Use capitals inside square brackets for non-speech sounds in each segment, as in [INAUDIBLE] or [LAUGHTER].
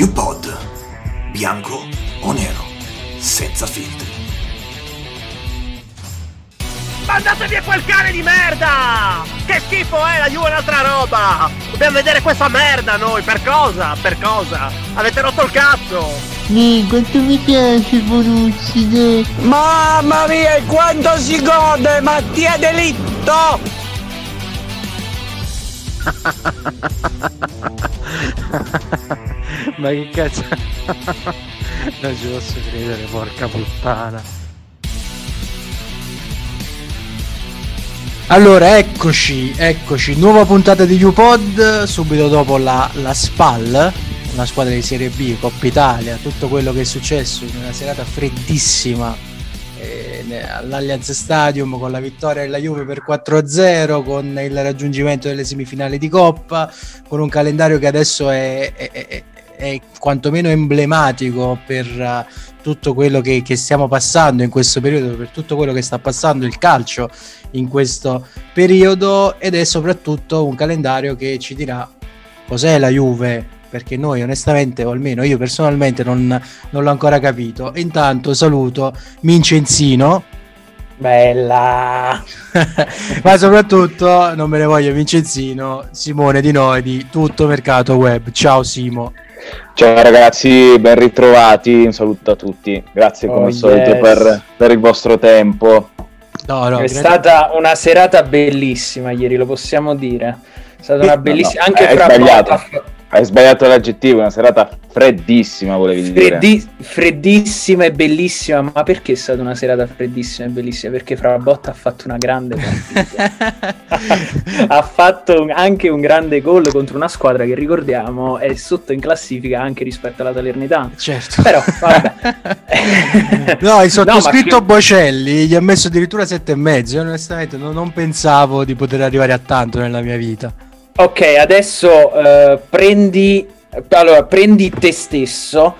UPod. Bianco o nero, senza filtri. Mandate via quel cane di merda! Che schifo è, la Juve è un'altra roba! Dobbiamo vedere questa merda noi, per cosa? Per cosa? Avete rotto il cazzo! Mi, quanto mi piace Bonucci, dai. Mamma mia, quanto si gode, Mattia Delitto! [LAUGHS] Ma che cazzo? [LAUGHS] non ci posso credere, porca puttana. Allora, eccoci, eccoci, nuova puntata di UPod, subito dopo la, la SPAL, una squadra di Serie B, Coppa Italia, tutto quello che è successo in una serata freddissima eh, all'Allianz Stadium con la vittoria della Juve per 4-0, con il raggiungimento delle semifinali di Coppa, con un calendario che adesso è, è, è, è quantomeno emblematico per uh, tutto quello che, che, stiamo passando in questo periodo, per tutto quello che sta passando il calcio in questo periodo ed è soprattutto un calendario che ci dirà cos'è la Juve perché noi onestamente, o almeno io personalmente, non, non l'ho ancora capito. Intanto saluto Vincenzino. Bella! [LAUGHS] Ma soprattutto non me ne voglio Vincenzino, Simone Di Noi di Tutto Mercato Web. Ciao Simo. Ciao ragazzi, ben ritrovati, un saluto a tutti. Grazie come oh, al solito yes. per, per, il vostro tempo. No, no, è stata una serata bellissima ieri, lo possiamo dire. È stata una bellissima... No, no, anche fra sbagliato. Hai sbagliato l'aggettivo, una serata freddissima, volevi Freddi- dire. Freddissima e bellissima, ma perché è stata una serata freddissima e bellissima? Perché Frabotta ha fatto una grande partita. [LAUGHS] ha fatto anche un grande gol contro una squadra che ricordiamo è sotto in classifica anche rispetto alla Salernitana. Certo. Però, vabbè. [LAUGHS] no, il sottoscritto no, Bocelli gli ha messo addirittura sette e mezzo. Io onestamente non, non pensavo di poter arrivare a tanto nella mia vita. Ok, adesso uh, prendi, allora, prendi te stesso,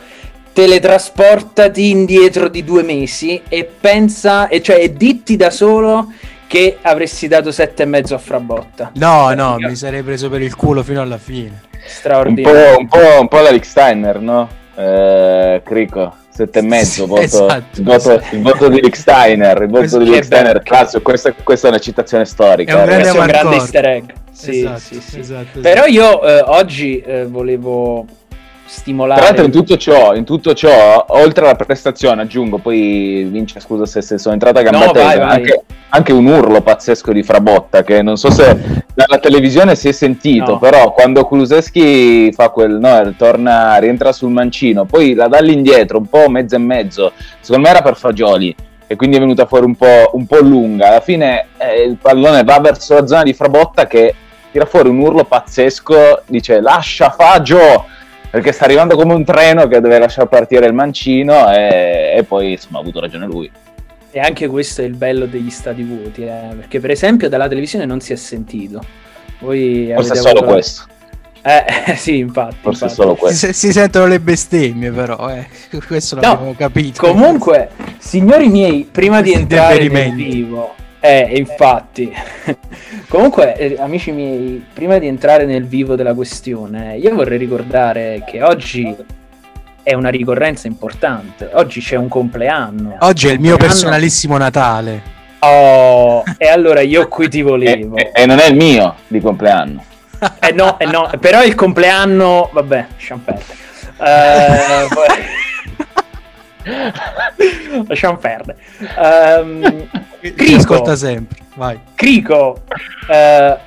teletrasportati indietro di due mesi e pensa, e cioè e ditti da solo che avresti dato sette e mezzo a Frabotta. No, no, mi sarei preso per il culo fino alla fine. Straordinario. Un po', un po', un po la Rick Steiner, no? Eh, Crico sette e mezzo voto, esatto, il, voto, esatto. il, voto, di Rick Steiner il voto di Rick Steiner cazzo questa, questa, è una citazione storica è un, è un grande easter egg. sì, esatto, sì, sì. Esatto, però io eh, oggi eh, volevo stimolare tra l'altro in tutto ciò in tutto ciò oltre alla prestazione aggiungo poi vince scusa se, se sono entrata a gambetta no, vai, vai. Anche, anche, un urlo pazzesco di Frabotta che non so se dalla televisione si è sentito no. però quando Kuluseschi fa quel no, torna rientra sul mancino poi la dà all'indietro un po' mezzo e mezzo secondo me era per Fagioli e quindi è venuta fuori un po', un po lunga alla fine eh, il pallone va verso la zona di Frabotta che tira fuori un urlo pazzesco dice lascia Fagio perché sta arrivando come un treno che deve lasciare partire il mancino e, e poi insomma ha avuto ragione lui. E anche questo è il bello degli stati vuoti, eh? perché per esempio dalla televisione non si è sentito. Voi Forse è solo avuto... questo. Eh, [LAUGHS] sì, infatti. Forse infatti. solo questo. Si, si, sentono le bestemmie, però, eh. [LAUGHS] questo l'abbiamo no, capito. Comunque, signori miei, prima di entrare nel vivo, eh, infatti. [LAUGHS] Comunque, eh, amici miei, prima di entrare nel vivo della questione, io vorrei ricordare che oggi è una ricorrenza importante. Oggi c'è un compleanno. Oggi è il mio personalissimo Natale. Oh, e allora io [LAUGHS] qui ti volevo. E, e, e non è il mio di compleanno. Eh no, eh no, però il compleanno, vabbè, lasciamo perdere. [LAUGHS] Uh, [LAUGHS] lasciamo perdere. Um, Crico, ascolta sempre, vai. Crico, uh,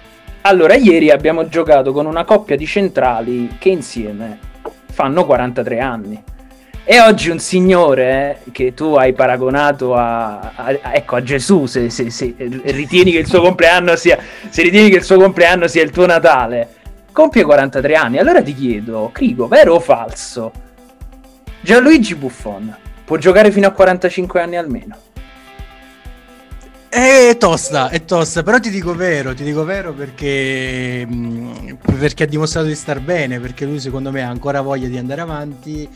allora ieri abbiamo giocato con una coppia di centrali che insieme fanno 43 anni. E oggi un signore eh, che tu hai paragonato a, a, ecco, a Gesù, se, se, se, ritieni che il suo compleanno sia, se ritieni che il suo compleanno sia il tuo Natale, compie 43 anni. Allora ti chiedo, Crigo, vero o falso? Gianluigi Buffon può giocare fino a 45 anni almeno? È tosta, è tosta, però ti dico vero, ti dico vero perché, perché ha dimostrato di star bene, perché lui secondo me ha ancora voglia di andare avanti,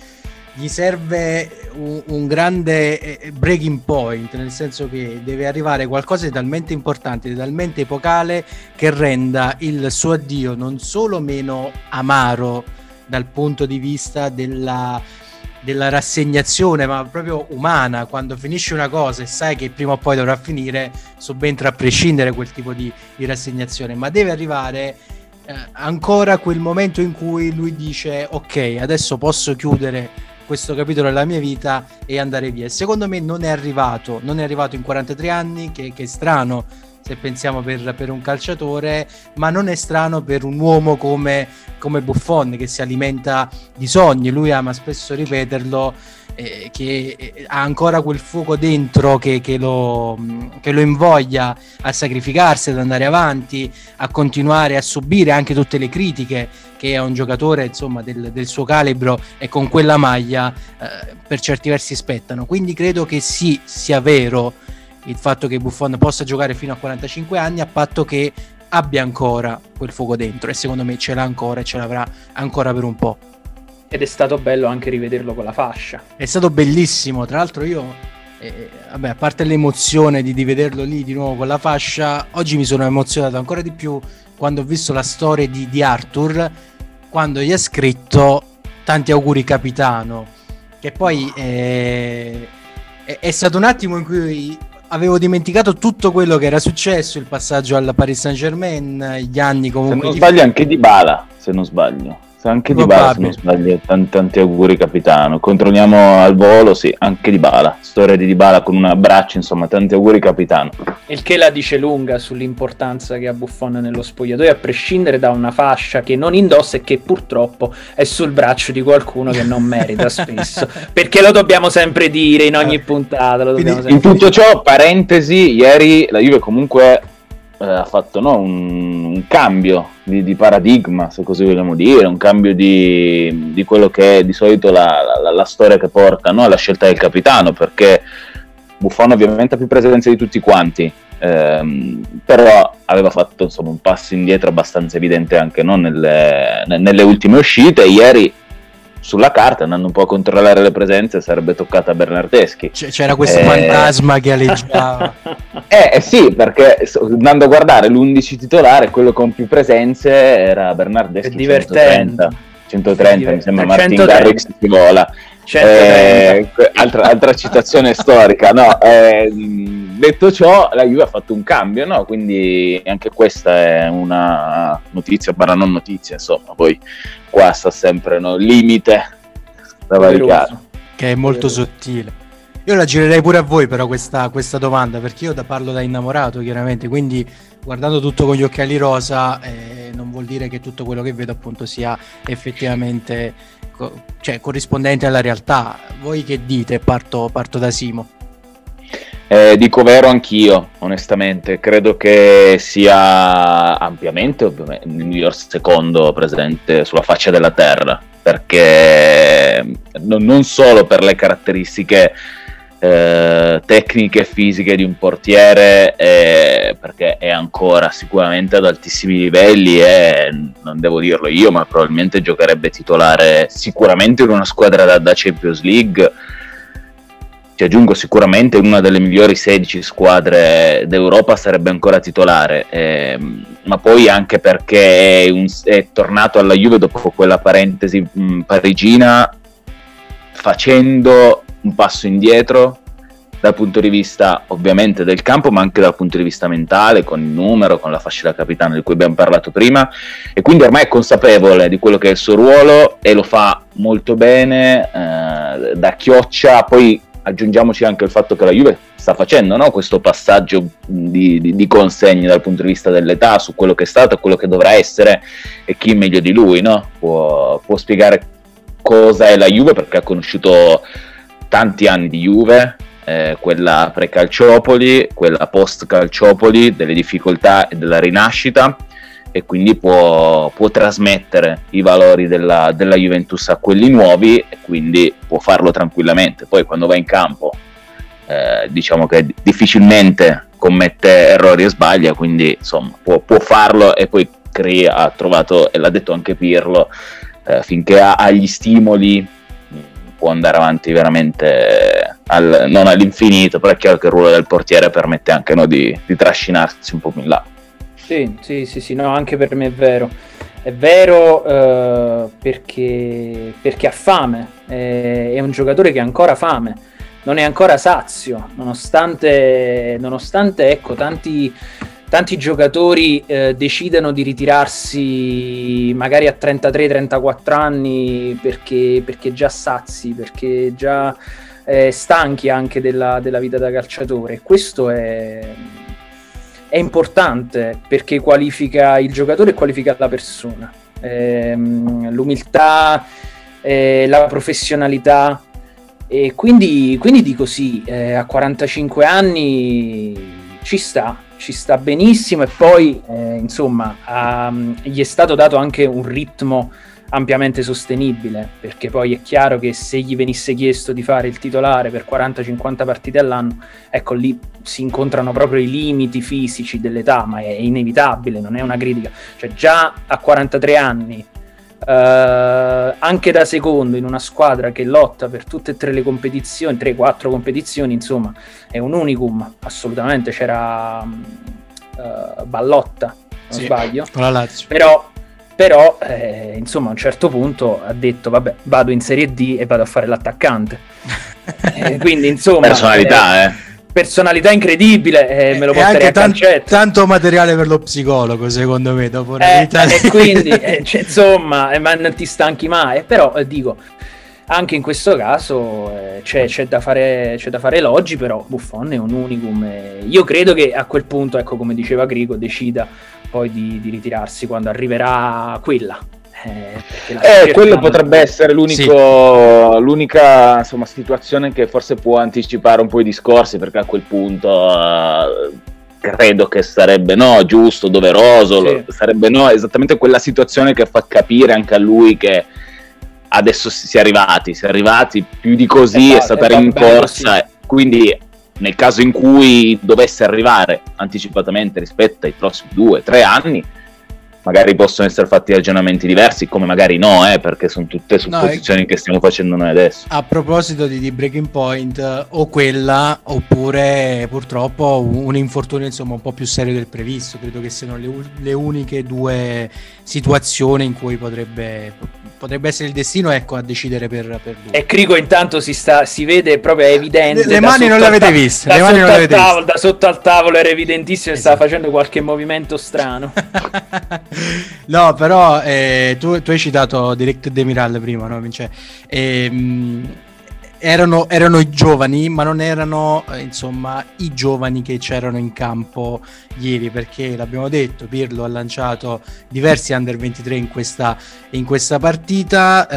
gli serve un, un grande eh, breaking point, nel senso che deve arrivare qualcosa di talmente importante, di talmente epocale che renda il suo addio non solo meno amaro dal punto di vista della, della rassegnazione, ma proprio umana, quando finisce una cosa e sai che prima o poi dovrà finire, subentra a prescindere quel tipo di, di rassegnazione, ma deve arrivare eh, ancora quel momento in cui lui dice ok, adesso posso chiudere questo capitolo della mia vita e andare via. Secondo me non è arrivato, non è arrivato in 43 anni, che, che è strano se pensiamo per, per, un calciatore, ma non è strano per un uomo come, come Buffon che si alimenta di sogni, lui ama spesso ripeterlo, eh, che eh, ha ancora quel fuoco dentro che, che, lo, che, lo, invoglia a sacrificarsi, ad andare avanti, a continuare a subire anche tutte le critiche che a un giocatore insomma, del, del, suo calibro e con quella maglia eh, per certi versi spettano. Quindi credo che sì, sia vero il fatto che Buffon possa giocare fino a 45 anni a patto che abbia ancora quel fuoco dentro e secondo me ce l'ha ancora e ce l'avrà ancora per un po'. Ed è stato bello anche rivederlo con la fascia. È stato bellissimo, tra l'altro io, eh, vabbè, a parte l'emozione di, di vederlo lì di nuovo con la fascia, oggi mi sono emozionato ancora di più quando ho visto la storia di, di Arthur, quando gli ha scritto tanti auguri capitano, che poi eh, è, è stato un attimo in cui avevo dimenticato tutto quello che era successo, il passaggio al Paris Saint Germain, gli anni comunque... Se non sbaglio anche di Bala, se non sbaglio anche di Bala se non sbaglio tanti, tanti, auguri capitano. Controlliamo al volo sì anche di Bala. Storia di Dybala con un abbraccio insomma tanti auguri capitano. Il che la dice lunga sull'importanza che ha Buffon nello spogliatoio a prescindere da una fascia che non indossa e che purtroppo è sul braccio di qualcuno che non merita spesso. [LAUGHS] Perché lo dobbiamo sempre dire in ogni puntata in tutto ciò parentesi ieri la Juve comunque eh, ha fatto no, un, un, cambio di, di, paradigma, se così vogliamo dire, un cambio di, di quello che è di solito la, la, la storia che porta no, alla scelta del capitano, perché Buffon ovviamente ha più presenza di tutti quanti, ehm, però aveva fatto insomma, un passo indietro abbastanza evidente anche no, nelle, nelle ultime uscite. Ieri sulla carta, andando un po' a controllare le presenze, sarebbe toccata a Bernardeschi. C- c'era questo eh... fantasma che aleggiava. [LAUGHS] eh, eh, sì, perché andando a guardare l'11 titolare, quello con più presenze era Bernardeschi. È divertente. 130, 130 mi sembra Martin Garrix si vola. Eh, altra, altra, citazione storica, no? Eh, detto ciò, la Juve ha fatto un cambio, no? Quindi anche questa è una notizia, barra non notizia, insomma, poi qua sta sempre no? limite da varicare. Che è molto sottile. Io la girerei pure a voi però questa, questa domanda, perché io da parlo da innamorato chiaramente, quindi guardando tutto con gli occhiali rosa eh, non vuol dire che tutto quello che vedo appunto sia effettivamente co- cioè, corrispondente alla realtà. Voi che dite? Parto, parto da Simo. Eh, dico vero anch'io, onestamente. Credo che sia ampiamente il miglior secondo presente sulla faccia della terra, perché non solo per le caratteristiche eh, tecniche e fisiche di un portiere eh, perché è ancora sicuramente ad altissimi livelli e non devo dirlo io ma probabilmente giocherebbe titolare sicuramente in una squadra da, da Champions League ci aggiungo sicuramente una delle migliori 16 squadre d'Europa sarebbe ancora titolare eh, ma poi anche perché è, un, è, tornato alla Juve dopo quella parentesi mh, parigina facendo un passo indietro dal punto di vista ovviamente del campo, ma anche dal punto di vista mentale, con il numero, con la fascia da capitano di cui abbiamo parlato prima, e quindi ormai è consapevole di quello che è il suo ruolo e lo fa molto bene, eh, da chioccia, poi aggiungiamoci anche il fatto che la Juve sta facendo no? questo passaggio di, di, di, consegne dal punto di vista dell'età su quello che è stato e quello che dovrà essere e chi meglio di lui no? può, può spiegare cosa è la Juve perché ha conosciuto tanti anni di Juve, eh, quella pre-Calciopoli, quella post-Calciopoli, delle difficoltà e della rinascita e quindi può, può trasmettere i valori della, della, Juventus a quelli nuovi e quindi può farlo tranquillamente. Poi quando va in campo eh, diciamo che difficilmente commette errori e sbaglia, quindi insomma può, può farlo e poi crea, ha trovato, e l'ha detto anche Pirlo, eh, finché ha, ha gli stimoli può andare avanti veramente al, non all'infinito, però è chiaro che il ruolo del portiere permette anche no, di, di, trascinarsi un po' più in là. Sì, sì, sì, sì, no, anche per me è vero. È vero eh, perché, perché, ha fame, è, è un giocatore che ha ancora fame, non è ancora sazio, nonostante, nonostante ecco, tanti, tanti giocatori eh, decidano di ritirarsi magari a 33-34 anni perché, perché già sazi, perché già eh, stanchi anche della, della, vita da calciatore. Questo è, è, importante perché qualifica il giocatore e qualifica la persona. Eh, l'umiltà, eh, la professionalità. E quindi, quindi dico sì, eh, a 45 anni ci sta, ci sta benissimo e poi eh, insomma ha, gli è stato dato anche un ritmo ampiamente sostenibile, perché poi è chiaro che se gli venisse chiesto di fare il titolare per 40-50 partite all'anno, ecco lì si incontrano proprio i limiti fisici dell'età, ma è inevitabile, non è una critica. Cioè già a 43 anni, eh, anche da secondo in una squadra che lotta per tutte e tre le competizioni, 3-4 competizioni, insomma, è un unicum, assolutamente, c'era uh, Ballotta, non sì, sbaglio. Però però eh, insomma a un certo punto ha detto vabbè vado in Serie D e vado a fare l'attaccante [LAUGHS] eh, quindi insomma personalità eh, eh. personalità incredibile eh, me lo porterei a tan- tanto materiale per lo psicologo secondo me dopo una vita e quindi [LAUGHS] cioè, insomma ma non ti stanchi mai però dico anche in questo caso eh, c'è, c'è, da fare, c'è, da fare, elogi, però Buffon è un unicum. io credo che a quel punto, ecco come diceva Grigo, decida poi di, di ritirarsi quando arriverà quella. Eh, eh quello potrebbe essere l'unico, sì. l'unica insomma, situazione che forse può anticipare un po' i discorsi, perché a quel punto uh, credo che sarebbe no, giusto, doveroso, sì. sarebbe no, esattamente quella situazione che fa capire anche a lui che adesso si è arrivati, si è arrivati più di così, è, è stata rincorsa, sì. quindi nel caso in cui dovesse arrivare anticipatamente rispetto ai prossimi due, tre anni, magari possono essere fatti ragionamenti diversi, come magari no, eh, perché sono tutte supposizioni no, che stiamo facendo noi adesso. A proposito di, di, Breaking Point, o quella, oppure purtroppo un infortunio insomma un po' più serio del previsto, credo che siano le, le uniche due situazioni in cui potrebbe potrebbe essere il destino ecco, a decidere per, per lui. E Crico intanto si, sta, si vede proprio, è evidente. Le, le mani non le avete viste. Da, le mani non le avete viste. da sotto al tavolo era evidentissimo esatto. stava facendo qualche movimento strano. [LAUGHS] no, però eh, tu, tu, hai citato Direct Demiral prima, no? Cioè, ehm, erano, erano, i giovani, ma non erano eh, insomma i giovani che c'erano in campo ieri, perché l'abbiamo detto, Pirlo ha lanciato diversi under 23 in questa, in questa partita,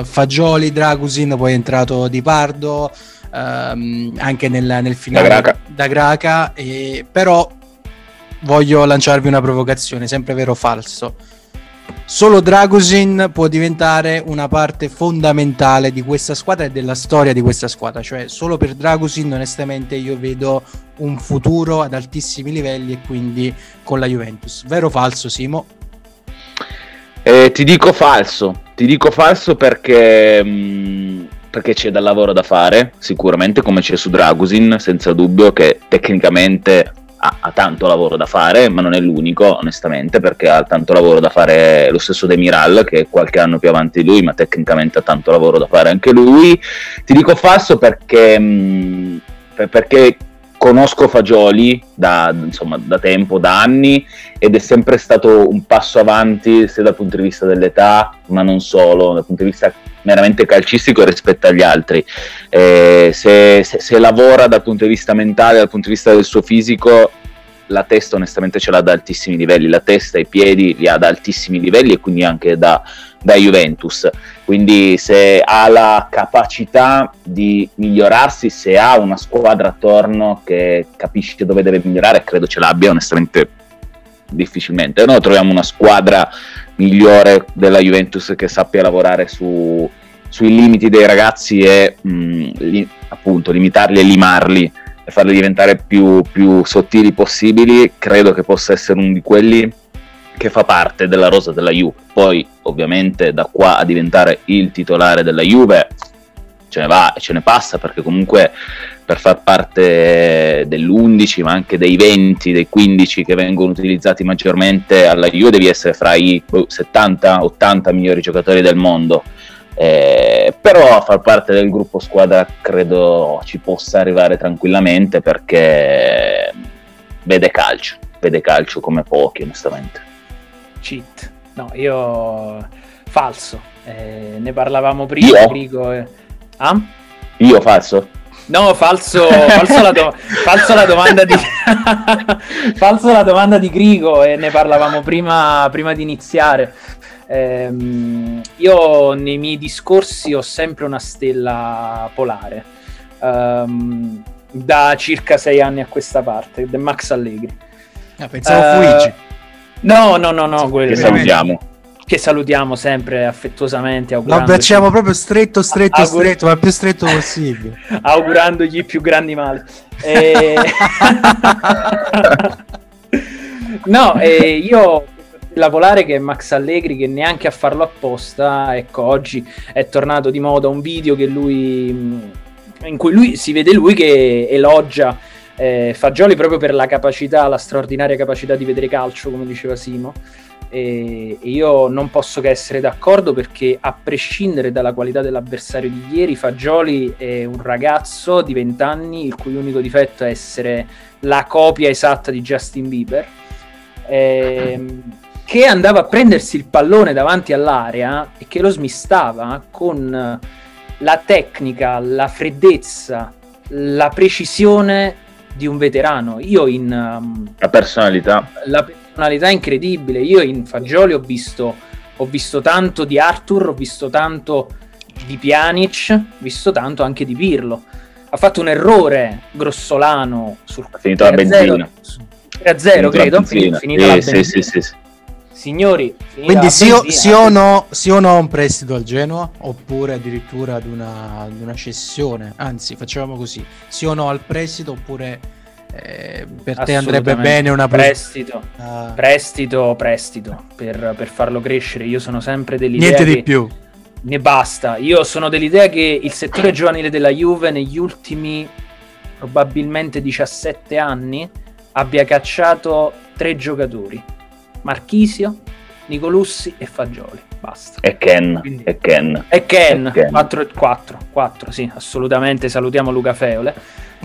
eh, Fagioli, Dragusin, poi è entrato Di Pardo, ehm, anche nel, nel finale da Graca, da Graca e, però voglio lanciarvi una provocazione, sempre vero o falso Solo Dragosin può diventare una parte fondamentale di questa squadra e della storia di questa squadra. Cioè, solo per Dragosin, onestamente, io vedo un futuro ad altissimi livelli e quindi con la Juventus. Vero o falso, Simo? Eh, ti dico falso. Ti dico falso perché. Mh, mm, perché c'è da lavoro da fare, sicuramente, come c'è su Dragusin, senza dubbio che tecnicamente ha, ha, tanto lavoro da fare, ma non è l'unico, onestamente, perché ha tanto lavoro da fare lo stesso Demiral, che è qualche anno più avanti di lui, ma tecnicamente ha tanto lavoro da fare anche lui. Ti dico falso perché, mh, perché conosco Fagioli da, insomma, da tempo, da anni, ed è sempre stato un passo avanti sia dal punto di vista dell'età, ma non solo, dal punto di vista meramente calcistico rispetto agli altri. Eh, se, se, se, lavora dal punto di vista mentale, dal punto di vista del suo fisico, la testa onestamente ce l'ha da altissimi livelli, la testa e i piedi li ha da altissimi livelli e quindi anche da, da Juventus. Quindi se ha la capacità di migliorarsi, se ha una squadra attorno che capisce dove deve migliorare, credo ce l'abbia onestamente difficilmente. Noi troviamo una squadra migliore della Juventus che sappia lavorare su, sui limiti dei ragazzi e mh, li, appunto limitarli e limarli e farli diventare più, più sottili possibili, credo che possa essere uno di quelli che fa parte della rosa della Juve. Poi, ovviamente, da qua a diventare il titolare della Juve ce ne va e ce ne passa perché comunque per far parte dell'11 ma anche dei 20, dei 15 che vengono utilizzati maggiormente alla Juve devi essere fra i 70-80 migliori giocatori del mondo. Eh, però a far parte del gruppo squadra credo ci possa arrivare tranquillamente perché vede calcio, vede calcio come pochi onestamente. Cheat, no io falso, eh, ne parlavamo prima. Io? Grigo, eh. ah? Io falso? No, falso, falso, la, do- falso la domanda di [LAUGHS] falso la domanda di Grigo e ne parlavamo prima, prima di iniziare. Ehm, io nei miei discorsi ho sempre una stella polare ehm, da circa sei anni a questa parte, del Max Allegri. Ah, pensavo Eh, Fuigi. No, no, no, no, quello Che salutiamo. che salutiamo sempre affettuosamente. Lo augurandogli- abbracciamo proprio stretto, stretto, Augur- stretto, ma il più stretto possibile. [LAUGHS] augurandogli i più grandi mali. E... [LAUGHS] [LAUGHS] no, e io la polare che è Max Allegri che neanche a farlo apposta, ecco, oggi è tornato di moda un video lui mh, in cui lui si vede lui che elogia eh, Fagioli proprio per la capacità, la straordinaria capacità di vedere calcio, come diceva Simo. E e io non posso che essere d'accordo perché a prescindere dalla qualità dell'avversario di ieri, Fagioli è un ragazzo di 20 anni il cui unico difetto è essere la copia esatta di Justin Bieber, ehm, che andava a prendersi il pallone davanti all'area e che lo smistava con la tecnica, la freddezza, la precisione di un veterano. Io in... um, La personalità. la personalità incredibile. Io in Fagioli ho visto, ho visto tanto di Arthur, ho visto tanto di Pjanic, ho visto tanto anche di Pirlo. Ha fatto un errore grossolano sul Ha finito la 3-0, benzina. 3-0 Finito la credo. Finita la sì, benzina. sì, sì, sì. Signori, Quindi sì o, sì o no, sì o no un prestito al Genoa oppure addirittura ad una, ad una cessione? Anzi, facciamo così: sì o no al prestito oppure eh, per te andrebbe bene una prestito. Ah, Prestito, prestito per, per farlo crescere. Io sono sempre dell'idea niente di più. ne basta. Io sono dell'idea che il settore giovanile della Juve negli ultimi probabilmente 17 anni abbia cacciato tre giocatori: Marchisio, Nicolussi e Fagioli. Basta. E Ken, Quindi- e Ken. E Ken, E Ken. 4 e 4, 4, sì, assolutamente. Salutiamo Luca Feole.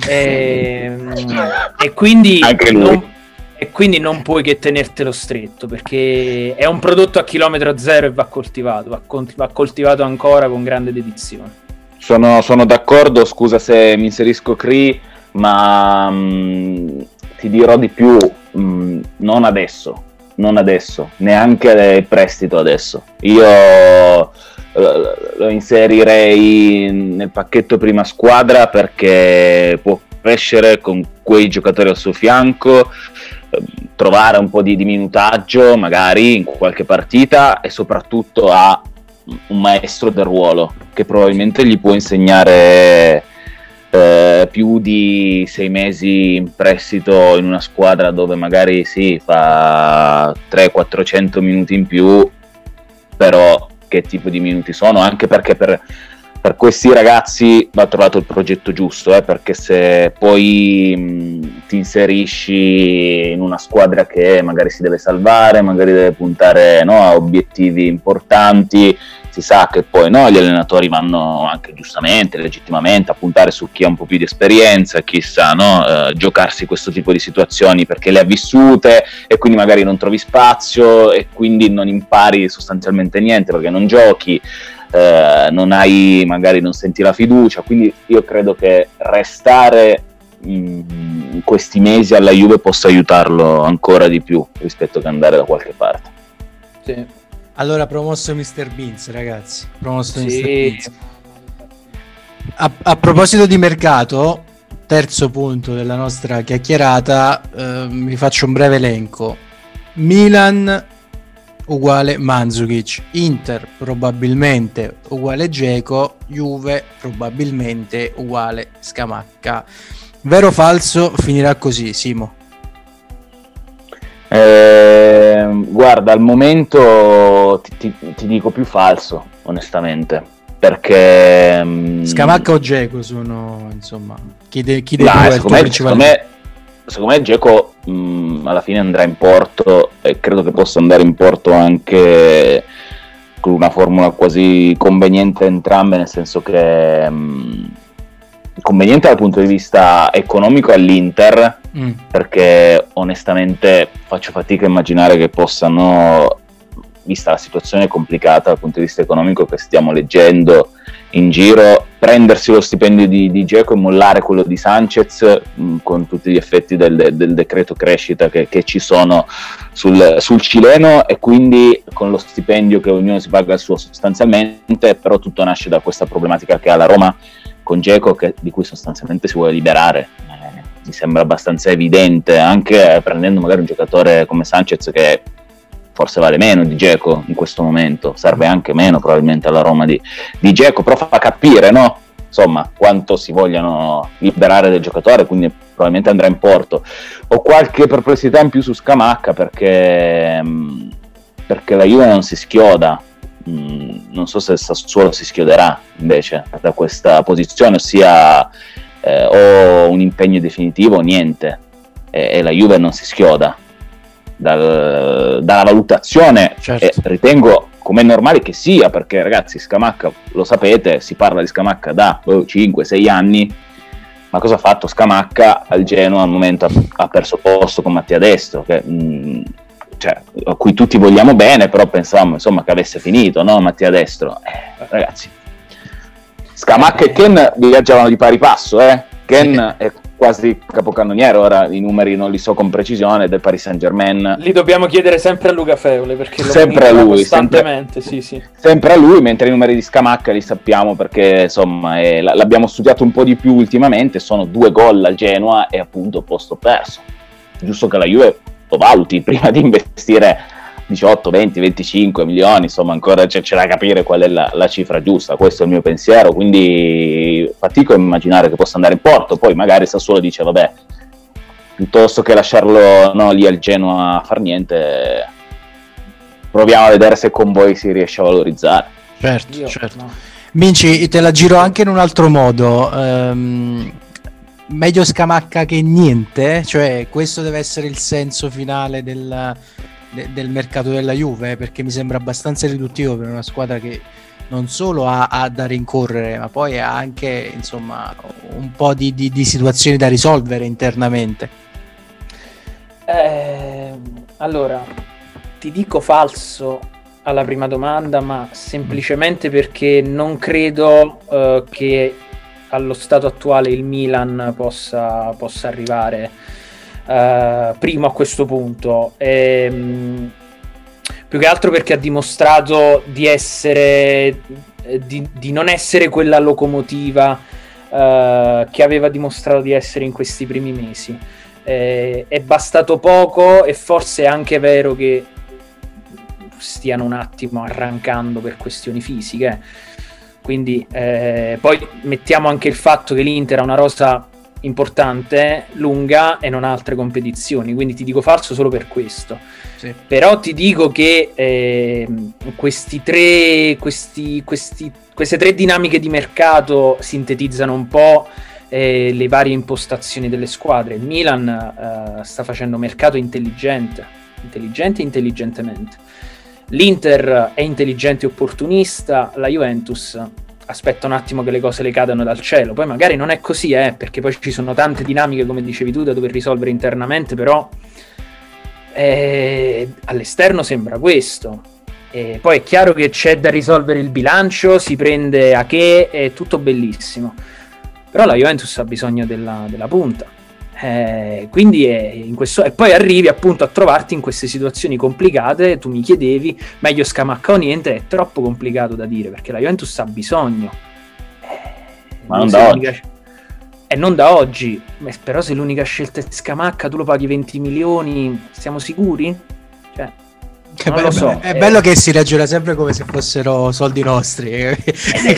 Ehm, [LAUGHS] E, quindi Anche lui. non- e quindi non puoi che tenertelo stretto perché è un prodotto a chilometro zero e va coltivato, va, va coltivato ancora con grande dedizione. Sono, sono d'accordo, scusa se mi inserisco Cree, ma mh, ti dirò di più, mh, non adesso, non adesso, neanche prestito adesso. Io eh, lo inserirei nel pacchetto prima squadra perché può crescere con quei giocatori al suo fianco, eh, trovare un po' di, di minutaggio magari in qualche partita e soprattutto ha un maestro del ruolo che probabilmente gli può insegnare eh, più di sei mesi in prestito in una squadra dove magari sì fa 300-400 minuti in più però che tipo di minuti sono? Anche perché per, per questi ragazzi va trovato il progetto giusto eh, perché se poi mh, ti inserisci in una squadra che magari si deve salvare magari deve puntare no, a obiettivi importanti si sa che poi no, gli allenatori vanno anche giustamente, legittimamente a puntare su chi ha un po' più di esperienza, chi sa no, eh, giocarsi questo tipo di situazioni perché le ha vissute e quindi magari non trovi spazio e quindi non impari sostanzialmente niente perché non giochi, eh, non hai, magari non senti la fiducia, quindi io credo che restare in questi mesi alla Juve possa aiutarlo ancora di più rispetto che andare da qualche parte. Sì. Allora, promosso Mr. Beans, ragazzi. Promosso Mr. Sì. Beans. A, a proposito di mercato, terzo punto della nostra chiacchierata, eh, vi faccio un breve elenco. Milan uguale Mandzukic, Inter probabilmente uguale Geco, Juve probabilmente uguale Scamacca. Vero o falso finirà così, Simo? Eh, guarda, al momento ti, ti- ti dico più falso, onestamente. perché... Mm, Scamacca o Geco sono, insomma, chi, de- chi dei due è il secondo me, secondo me Geco mm, alla fine andrà in porto e credo che possa andare in porto anche con una formula quasi conveniente entrambe, nel senso che mh, mm, conveniente dal punto di vista economico all'Inter, mm. perché onestamente faccio fatica a immaginare che possano, vista la situazione complicata dal punto di vista economico che stiamo leggendo in giro, prendersi lo stipendio di, di Geco e mollare quello di Sanchez mh, mm, con tutti gli effetti del, del decreto crescita che, che ci sono sul, sul, cileno e quindi con lo stipendio che ognuno si paga il suo sostanzialmente, però tutto nasce da questa problematica che ha la Roma con Geco di cui sostanzialmente si vuole liberare. Eh, mi sembra abbastanza evidente, anche prendendo magari un giocatore come Sanchez che forse vale meno di Geco in questo momento, serve anche meno probabilmente alla Roma di, di Geco, però fa capire no? insomma quanto si vogliano liberare del giocatore, quindi probabilmente andrà in porto. Ho qualche perplessità in più su Scamacca perché, mm, perché la Juve non si schioda Mm, non so se Sassuolo si schioderà invece da questa posizione, ossia eh, o un impegno definitivo o niente, e, e, la Juve non si schioda. Dal, dalla valutazione, certo. e ritengo come è normale che sia, perché ragazzi Scamacca, lo sapete, si parla di Scamacca da oh, 5-6 anni, ma cosa ha fatto Scamacca al Genoa al momento? Ha, ha perso posto con Mattia Destro, che mh, mm, cioè, a cui tutti vogliamo bene, però pensavamo insomma, che avesse finito, no? Mattia Destro. Eh, ragazzi, Scamacca e Ken viaggiavano di pari passo, eh? Ken è quasi capocannoniere, ora i numeri non li so con precisione, del Paris Saint Germain. Li dobbiamo chiedere sempre a Luca Feule, perché sempre a lui, costantemente, sempre, sì, sì. sempre a lui, mentre i numeri di Scamacca li sappiamo perché insomma è, l'abbiamo studiato un po' di più ultimamente, sono due gol al Genoa e appunto posto perso. Giusto che la Juve valuti [LAUGHS] prima di investire 18, 20, 25 milioni, insomma ancora c'è, c'è da capire qual è la, la, cifra giusta, questo è il mio pensiero, quindi fatico a immaginare che possa andare in porto, poi magari Sassuolo dice vabbè, piuttosto che lasciarlo no, lì al Genoa a far niente, proviamo a vedere se con voi si riesce a valorizzare. Certo, Io, certo. No. Minci, te la giro anche in un altro modo. Um, meglio scamacca che niente, cioè questo deve essere il senso finale del, de, del mercato della Juve, perché mi sembra abbastanza riduttivo per una squadra che non solo ha, ha da rincorrere, ma poi ha anche insomma un po' di, di, di situazioni da risolvere internamente. Eh, allora, ti dico falso alla prima domanda, ma semplicemente perché non credo uh, che allo stato attuale il Milan possa, possa arrivare uh, primo a questo punto. E, um, più che altro perché ha dimostrato di essere di, di non essere quella locomotiva uh, che aveva dimostrato di essere in questi primi mesi. Eh, è bastato poco e forse è anche vero che stiano un attimo arrancando per questioni fisiche quindi eh, poi mettiamo anche il fatto che l'Inter ha una rosa importante, lunga e non ha altre competizioni, quindi ti dico falso solo per questo. Sì. Però ti dico che eh, questi tre, questi, questi, queste tre dinamiche di mercato sintetizzano un po' eh, le varie impostazioni delle squadre. Il Milan eh, sta facendo mercato intelligente, intelligente e intelligentemente L'Inter è intelligente e opportunista, la Juventus aspetta un attimo che le cose le cadano dal cielo. Poi magari non è così, eh, perché poi ci sono tante dinamiche, come dicevi tu, da dover risolvere internamente, però eh, all'esterno sembra questo. E poi è chiaro che c'è da risolvere il bilancio, si prende a che, è tutto bellissimo. Però la Juventus ha bisogno della, della punta eh, quindi questo, e poi arrivi appunto a trovarti in queste situazioni complicate. Tu mi chiedevi, meglio scamacca o niente, è troppo complicato da dire perché la Juventus ha bisogno. Eh, Ma non da oggi. E eh, non da oggi, però se l'unica scelta è scamacca, tu lo paghi 20 milioni, siamo sicuri? Cioè, che bello, so. È eh. bello che si ragiona sempre come se fossero soldi nostri. Eh,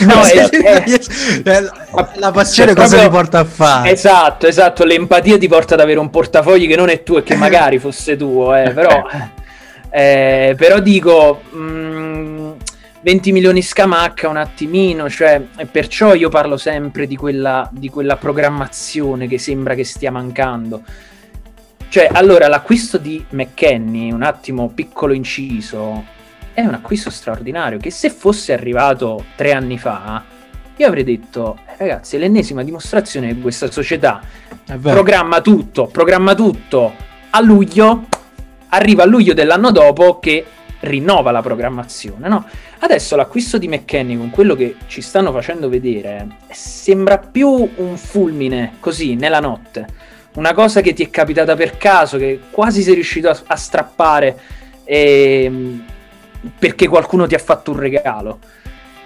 [LAUGHS] no, è, è, la passione cioè, cosa proprio, ti porta a fare? Esatto, esatto. L'empatia ti porta ad avere un portafogli che non è tuo e che [LAUGHS] magari fosse tuo, eh, però, [LAUGHS] eh, però dico, mh, mm, 20 milioni scamacca un attimino, cioè, perciò io parlo sempre di quella, di quella programmazione che sembra che stia mancando. Cioè, allora, l'acquisto di McKenny, un attimo piccolo inciso, è un acquisto straordinario che se fosse arrivato tre anni fa, io avrei detto, eh, ragazzi, è l'ennesima dimostrazione che questa società programma tutto, programma tutto. A luglio, arriva a luglio dell'anno dopo che rinnova la programmazione, no? Adesso l'acquisto di McKenny con quello che ci stanno facendo vedere sembra più un fulmine così nella notte, una cosa che ti è capitata per caso, che quasi sei riuscito a, a strappare e, perché qualcuno ti ha fatto un regalo.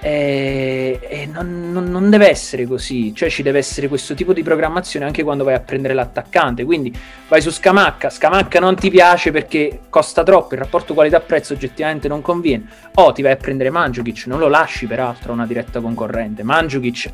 E, e non, non, non, deve essere così, cioè ci deve essere questo tipo di programmazione anche quando vai a prendere l'attaccante. Quindi vai su Scamacca, Scamacca non ti piace perché costa troppo, il rapporto qualità-prezzo oggettivamente non conviene. O ti vai a prendere Mandzukic, non lo lasci peraltro a una diretta concorrente. Mandzukic,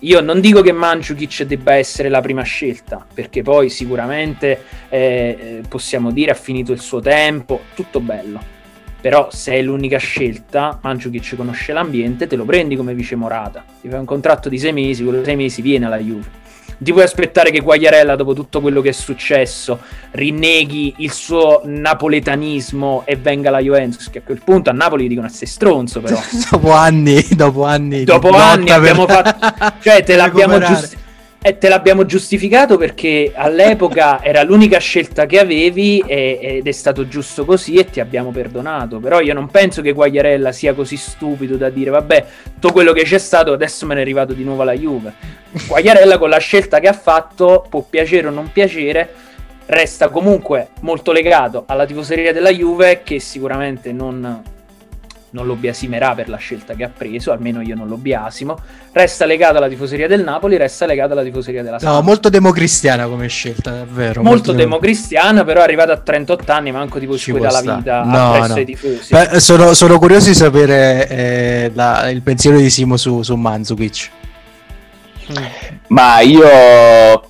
io non dico che Mandzukic debba essere la prima scelta, perché poi sicuramente eh, possiamo dire ha finito il suo tempo, tutto bello però se è l'unica scelta, Mandzukic conosce l'ambiente, te lo prendi come vice Morata. Ti fai un contratto di sei mesi, quello sei mesi viene alla Juve. Ti puoi aspettare che Guagliarella, dopo tutto quello che è successo, rinneghi il suo napoletanismo e venga alla Juventus, che a quel punto a Napoli dicono a sei stronzo però. [LAUGHS] dopo anni, dopo anni. Dopo anni abbiamo fatto... Cioè te [LAUGHS] l'abbiamo giustificato e te l'abbiamo giustificato perché all'epoca [LAUGHS] era l'unica scelta che avevi e, ed è stato giusto così e ti abbiamo perdonato. Però io non penso che Guagliarella sia così stupido da dire vabbè, tutto quello che c'è stato adesso me ne è arrivato di nuovo alla Juve. Guagliarella con la scelta che ha fatto, può piacere o non piacere, resta comunque molto legato alla tifoseria della Juve che sicuramente non non lo biasimerà per la scelta che ha preso, almeno io non lo biasimo. Resta legato alla tifoseria del Napoli, resta legato alla tifoseria della Samp. No, molto democristiana come scelta, davvero. Molto, molto democristiana, però è arrivata a 38 anni, manco tipo ci dà la vita no, no. ai tifosi. Beh, sono, sono, curioso di sapere eh, la, il pensiero di Simo su, su Manzukic. Ma io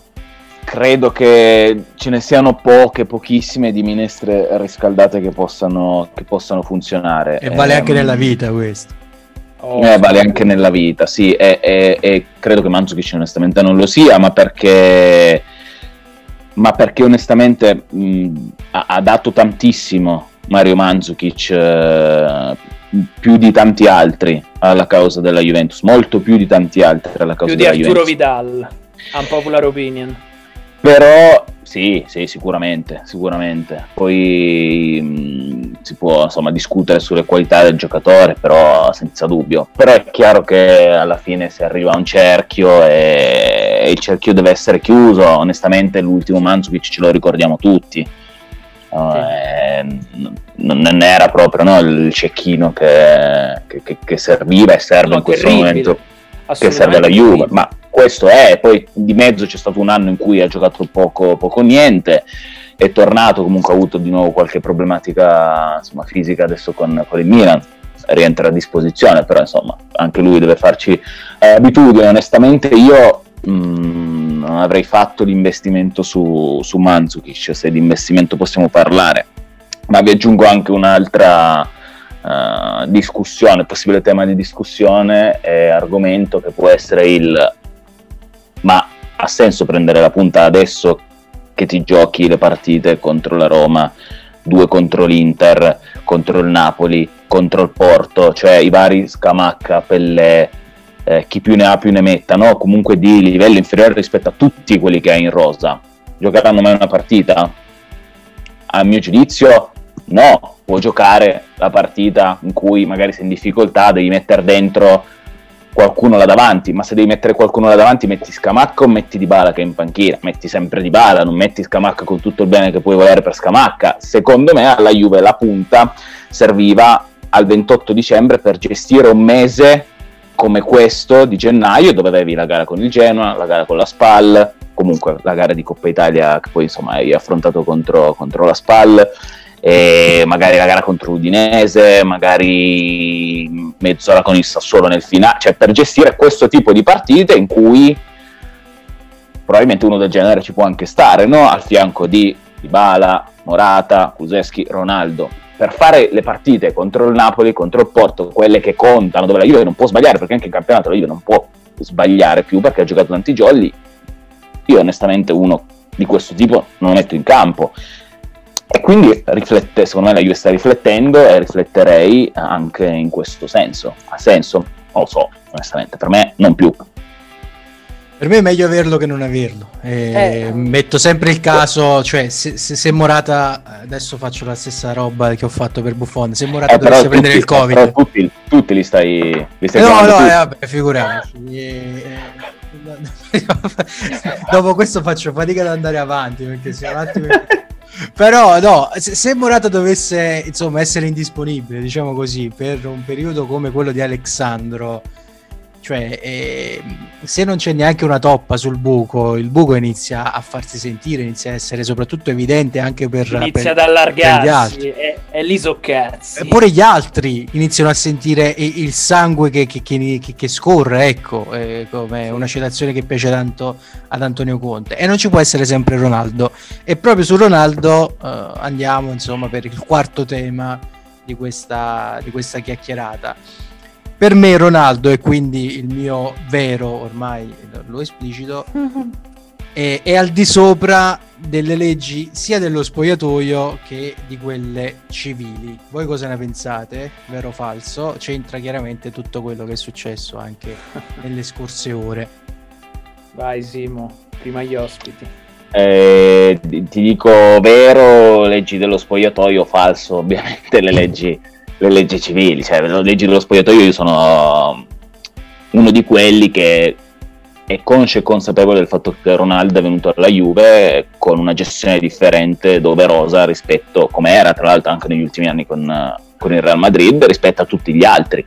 credo che ce ne siano poche, pochissime di minestre riscaldate che possano, che possano funzionare. E vale eh, anche nella vita questo. Oh, eh, vale anche nella vita, sì, e, e, e credo che Mandzukic onestamente non lo sia, ma perché, ma perché onestamente mh, ha, ha, dato tantissimo Mario Mandzukic, eh, più di tanti altri alla causa della Juventus, molto più di tanti altri alla causa della Juventus. Più di Arturo Vidal, unpopular opinion. Però sì, sì, sicuramente, sicuramente. Poi mh, si può insomma discutere sulle qualità del giocatore, però senza dubbio. Però è chiaro che alla fine si arriva a un cerchio e, e il cerchio deve essere chiuso. Onestamente l'ultimo Manzukic ce lo ricordiamo tutti. Uh, eh, non era proprio no, il cecchino che, che, che, serviva e serve no, in questo momento che serve alla Juve, ma questo è, poi di mezzo c'è stato un anno in cui ha giocato poco, poco niente, è tornato, comunque ha avuto di nuovo qualche problematica insomma, fisica adesso con, con il Milan, rientra a disposizione, però insomma anche lui deve farci eh, abitudine, onestamente io mh, mm, non avrei fatto l'investimento su, su Manzukic, se di investimento possiamo parlare, ma vi aggiungo anche un'altra uh, discussione, possibile tema di discussione e argomento che può essere il ma ha senso prendere la punta adesso che ti giochi le partite contro la Roma, due contro l'Inter, contro il Napoli, contro il Porto, cioè i vari Scamacca, Pellè, eh, chi più ne ha più ne metta, no? comunque di livello inferiore rispetto a tutti quelli che hai in rosa. Giocheranno mai una partita? A mio giudizio no, può giocare la partita in cui magari sei in difficoltà, devi mettere dentro qualcuno là davanti, ma se devi mettere qualcuno là davanti metti Scamacca o metti Dybala che è in panchina, metti sempre Dybala, non metti Scamacca con tutto il bene che puoi volere per Scamacca. Secondo me alla Juve la punta serviva al 28 dicembre per gestire un mese come questo di gennaio dove avevi la gara con il Genoa, la gara con la SPAL, comunque la gara di Coppa Italia che poi insomma hai affrontato contro, contro la SPAL e magari la gara contro l'Udinese, magari mezz'ora con il Sassuolo nel finale, cioè per gestire questo tipo di partite in cui probabilmente uno del genere ci può anche stare, no? al fianco di Dybala, Morata, Kuseschi, Ronaldo. per fare le partite contro il Napoli, contro il Porto, quelle che contano, dove la Juve non può sbagliare, perché anche in campionato la Juve non può sbagliare più perché ha giocato tanti jolly, io onestamente uno di questo tipo non metto in campo. E quindi riflette, secondo me la Juve sta riflettendo e rifletterei anche in questo senso. Ha senso? Non lo so, onestamente, per me non più. Per me è meglio averlo che non averlo. Eh, eh. Metto sempre il caso, cioè se, se, se, Morata, adesso faccio la stessa roba che ho fatto per Buffon, se Morata eh, dovesse prendere il Covid... Però tutti, tutti li stai... Li stai no, no, eh, vabbè, figuriamoci. Eh, [LAUGHS] dopo questo faccio fatica ad andare avanti perché se un attimo... Però no, se, Morata dovesse insomma essere indisponibile, diciamo così, per un periodo come quello di Alexandro cioè, eh, se non c'è neanche una toppa sul buco, il buco inizia a farsi sentire, inizia a essere soprattutto evidente anche per, inizia per, ad allargarsi, è, è l'isocazzi. Eppure gli altri iniziano a sentire il sangue che, che, che, che scorre, ecco, eh, come una citazione che piace tanto ad Antonio Conte. E non ci può essere sempre Ronaldo. E proprio su Ronaldo eh, andiamo, insomma, per il quarto tema di questa, di questa chiacchierata per me Ronaldo è quindi il mio vero, ormai lo esplicito, [LAUGHS] è, è, al di sopra delle leggi sia dello spogliatoio che di quelle civili. Voi cosa ne pensate? Vero o falso? C'entra chiaramente tutto quello che è successo anche [LAUGHS] nelle scorse ore. Vai Simo, prima gli ospiti. Eh, ti dico vero, leggi dello spogliatoio, falso ovviamente le leggi le leggi civili, cioè le leggi dello spogliatoio io sono uno di quelli che è conscio e consapevole del fatto che Ronaldo è venuto alla Juve con una gestione differente, doverosa rispetto, come era tra l'altro anche negli ultimi anni con, con il Real Madrid, rispetto a tutti gli altri.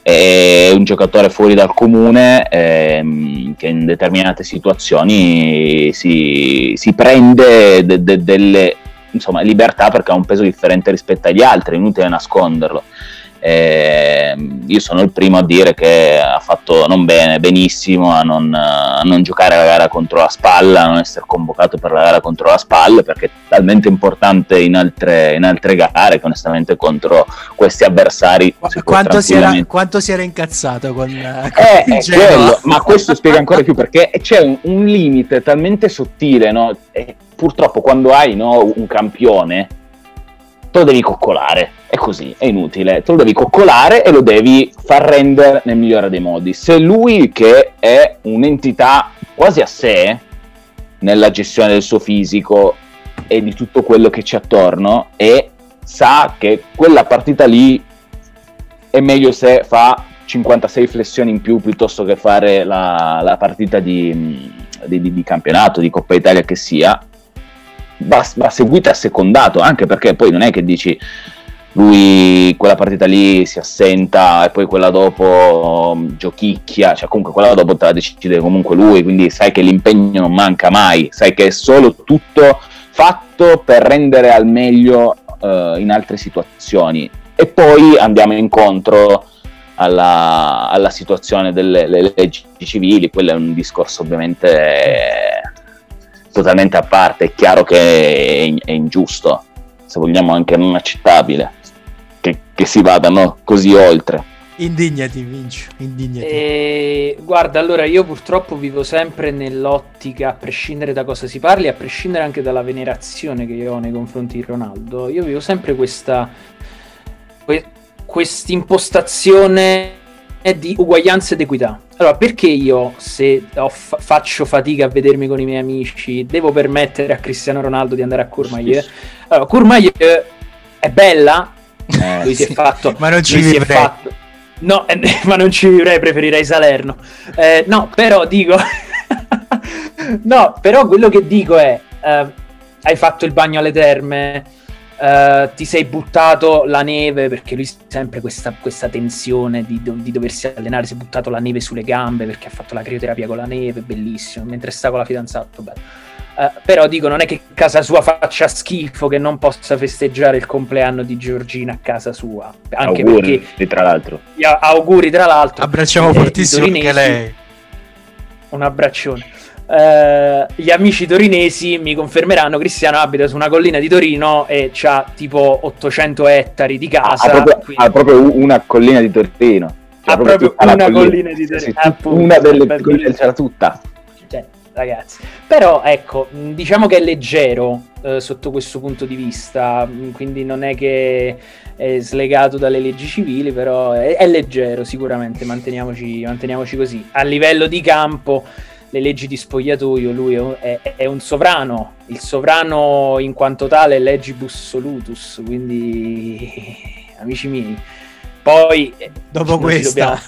È un giocatore fuori dal comune ehm, che in determinate situazioni si, si prende de, de, delle insomma, libertà perché ha un peso differente rispetto agli altri, è inutile nasconderlo. Eh, io sono il primo a dire che ha fatto non bene, benissimo a non, a non, giocare la gara contro la spalla, a non essere convocato per la gara contro la spalla, perché è talmente importante in altre, in altre gare che onestamente contro questi avversari. Qu- quanto, si era, quanto, si era, incazzato con, eh, con eh, quello, ma questo spiega ancora più perché c'è un, un limite talmente sottile, no? Purtroppo quando hai no, un campione te lo devi coccolare, è così, è inutile, te lo devi coccolare e lo devi far rendere nel migliore dei modi. Se lui che è un'entità quasi a sé nella gestione del suo fisico e di tutto quello che c'è attorno e sa che quella partita lì è meglio se fa 56 flessioni in più piuttosto che fare la, la partita di, di, di, campionato, di Coppa Italia che sia, va, va seguito e assecondato, anche perché poi non è che dici lui quella partita lì si assenta e poi quella dopo um, giochicchia, cioè comunque quella dopo te la decide comunque lui, quindi sai che l'impegno non manca mai, sai che è solo tutto fatto per rendere al meglio uh, in altre situazioni. E poi andiamo incontro alla, alla situazione delle leggi civili, quello è un discorso ovviamente totalmente a parte, è chiaro che è, è ingiusto, se vogliamo anche non accettabile, che, che si vadano così oltre. Indignati, Vinci, indignati. E, guarda, allora io purtroppo vivo sempre nell'ottica, a prescindere da cosa si parli, a prescindere anche dalla venerazione che io ho nei confronti di Ronaldo, io vivo sempre questa questa impostazione di uguaglianza ed equità. Allora, perché io, se f- faccio fatica a vedermi con i miei amici, devo permettere a Cristiano Ronaldo di andare a Courmayeur? Allora, Courmayeur è bella, eh, lui sì. si è fatto... Ma non ci vivrei. Fatto... No, eh, [LAUGHS] ma non ci vivrei, preferirei Salerno. Eh, no, però dico... [LAUGHS] no, però quello che dico è... Eh, hai fatto il bagno alle terme Uh, ti sei buttato la neve perché lui sempre questa, questa tensione di, di, doversi allenare, si è buttato la neve sulle gambe perché ha fatto la crioterapia con la neve, bellissimo, mentre sta con la fidanzata, bello. Uh, però dico, non è che casa sua faccia schifo che non possa festeggiare il compleanno di Giorgina a casa sua. Anche auguri, perché, tra l'altro. Auguri, tra l'altro. Abbracciamo eh, fortissimo anche lei. Un abbraccione. Uh, gli amici torinesi mi confermeranno Cristiano abita su una collina di Torino e ha tipo 800 ettari di casa. Ha proprio, quindi... ha proprio una collina di Torino. Cioè, ha proprio una collina. collina. di Torino. Sì, appunto, una delle colline c'era tutta. Cioè, ragazzi. Però ecco, diciamo che è leggero eh, sotto questo punto di vista, quindi non è che è slegato dalle leggi civili, però è, è leggero sicuramente, manteniamoci, manteniamoci così. A livello di campo le leggi di spogliatoio, lui è, è, è, un sovrano, il sovrano in quanto tale è legibus solutus, quindi [LAUGHS] amici miei. Poi dopo questo dobbiamo,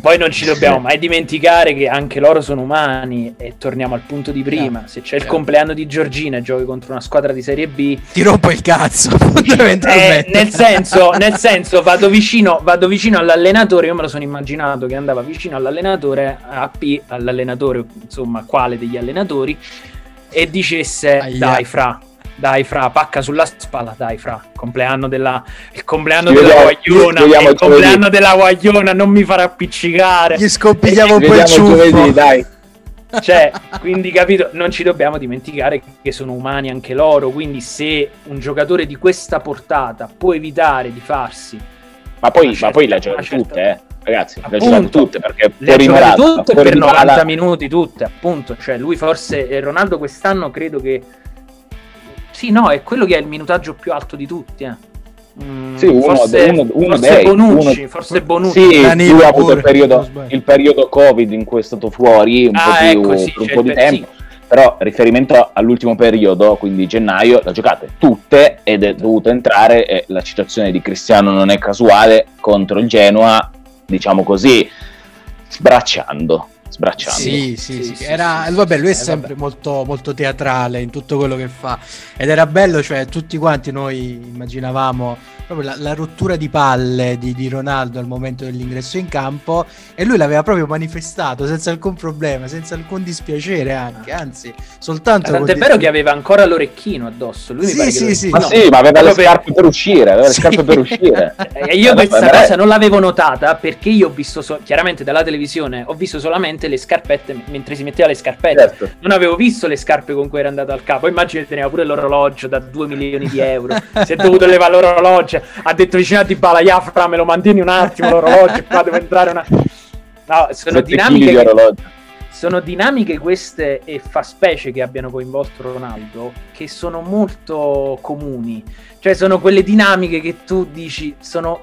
poi non ci dobbiamo [LAUGHS] mai dimenticare che anche loro sono umani e torniamo al punto di prima. Se c'è il compleanno di Giorgina e giochi contro una squadra di Serie B, ti rompo il cazzo. [LAUGHS] Eh, nel, senso, nel senso, vado vicino, vado vicino all'allenatore. Io me lo sono immaginato che andava vicino all'allenatore, AP, all'allenatore, insomma, quale degli allenatori, e dicesse: Aia. Dai, fra, dai, fra, pacca sulla spalla, dai, fra. Compleanno della, il compleanno della guagliona. Il compleanno della guagliona non mi farà appiccicare. Gli scoppigliamo un po' il ciuffo. dai. [LAUGHS] Cioè, quindi capito, non ci dobbiamo dimenticare che sono umani anche loro, quindi se un giocatore di questa portata può evitare di farsi ma poi, certa, ma poi le ha giocate tutte, eh. Ragazzi, appunto, le ha giocate tutte perché le ha giocate tutte per 90 minuti tutte, appunto. Cioè, lui forse Ronaldo quest'anno credo che sì, no, è quello che ha il minutaggio più alto di tutti. Eh. Mm, sì, uno, forse, uno, uno forse dei, Bonucci, uno... forse Bonucci. Sì, Danilo lui ha avuto il periodo, il periodo, Covid in cui è stato fuori un ah, po' più, ecco, sì, per un po' di tempo. Sì. Però riferimento all'ultimo periodo, quindi gennaio, l'ha giocate tutte ed è dovuto entrare e la citazione di Cristiano non è casuale contro il Genoa, diciamo così, sbracciando sbracciando. Sì, sì, sì. sì, era, sì vabbè, lui è eh, sempre molto, molto, teatrale in tutto quello che fa ed era bello, cioè tutti quanti noi immaginavamo proprio la, la rottura di palle di, di, Ronaldo al momento dell'ingresso in campo e lui l'aveva proprio manifestato senza alcun problema, senza alcun dispiacere anche, anzi, soltanto... Tant'è vero che aveva ancora l'orecchino addosso, lui sì, mi pare sì, che... Sì, ma no, sì, ma aveva le scarpe per, per uscire, aveva le [LAUGHS] scarpe per uscire. [LAUGHS] e io questa cosa non l'avevo notata perché io ho visto, so- chiaramente dalla televisione, ho visto solamente le scarpette mentre si metteva le scarpette, certo. non avevo visto le scarpe con cui era andato al capo, immagino che teneva pure l'orologio da 2 milioni di euro, [LAUGHS] si è dovuto levare l'orologio. Ha detto vicino a Dybala, Iafra, me lo mantieni un attimo l'orologio, qua devo entrare una... No, sono dinamiche, che, sono dinamiche queste e fa specie che abbiano coinvolto Ronaldo, che sono molto comuni. Cioè sono quelle dinamiche che tu dici, sono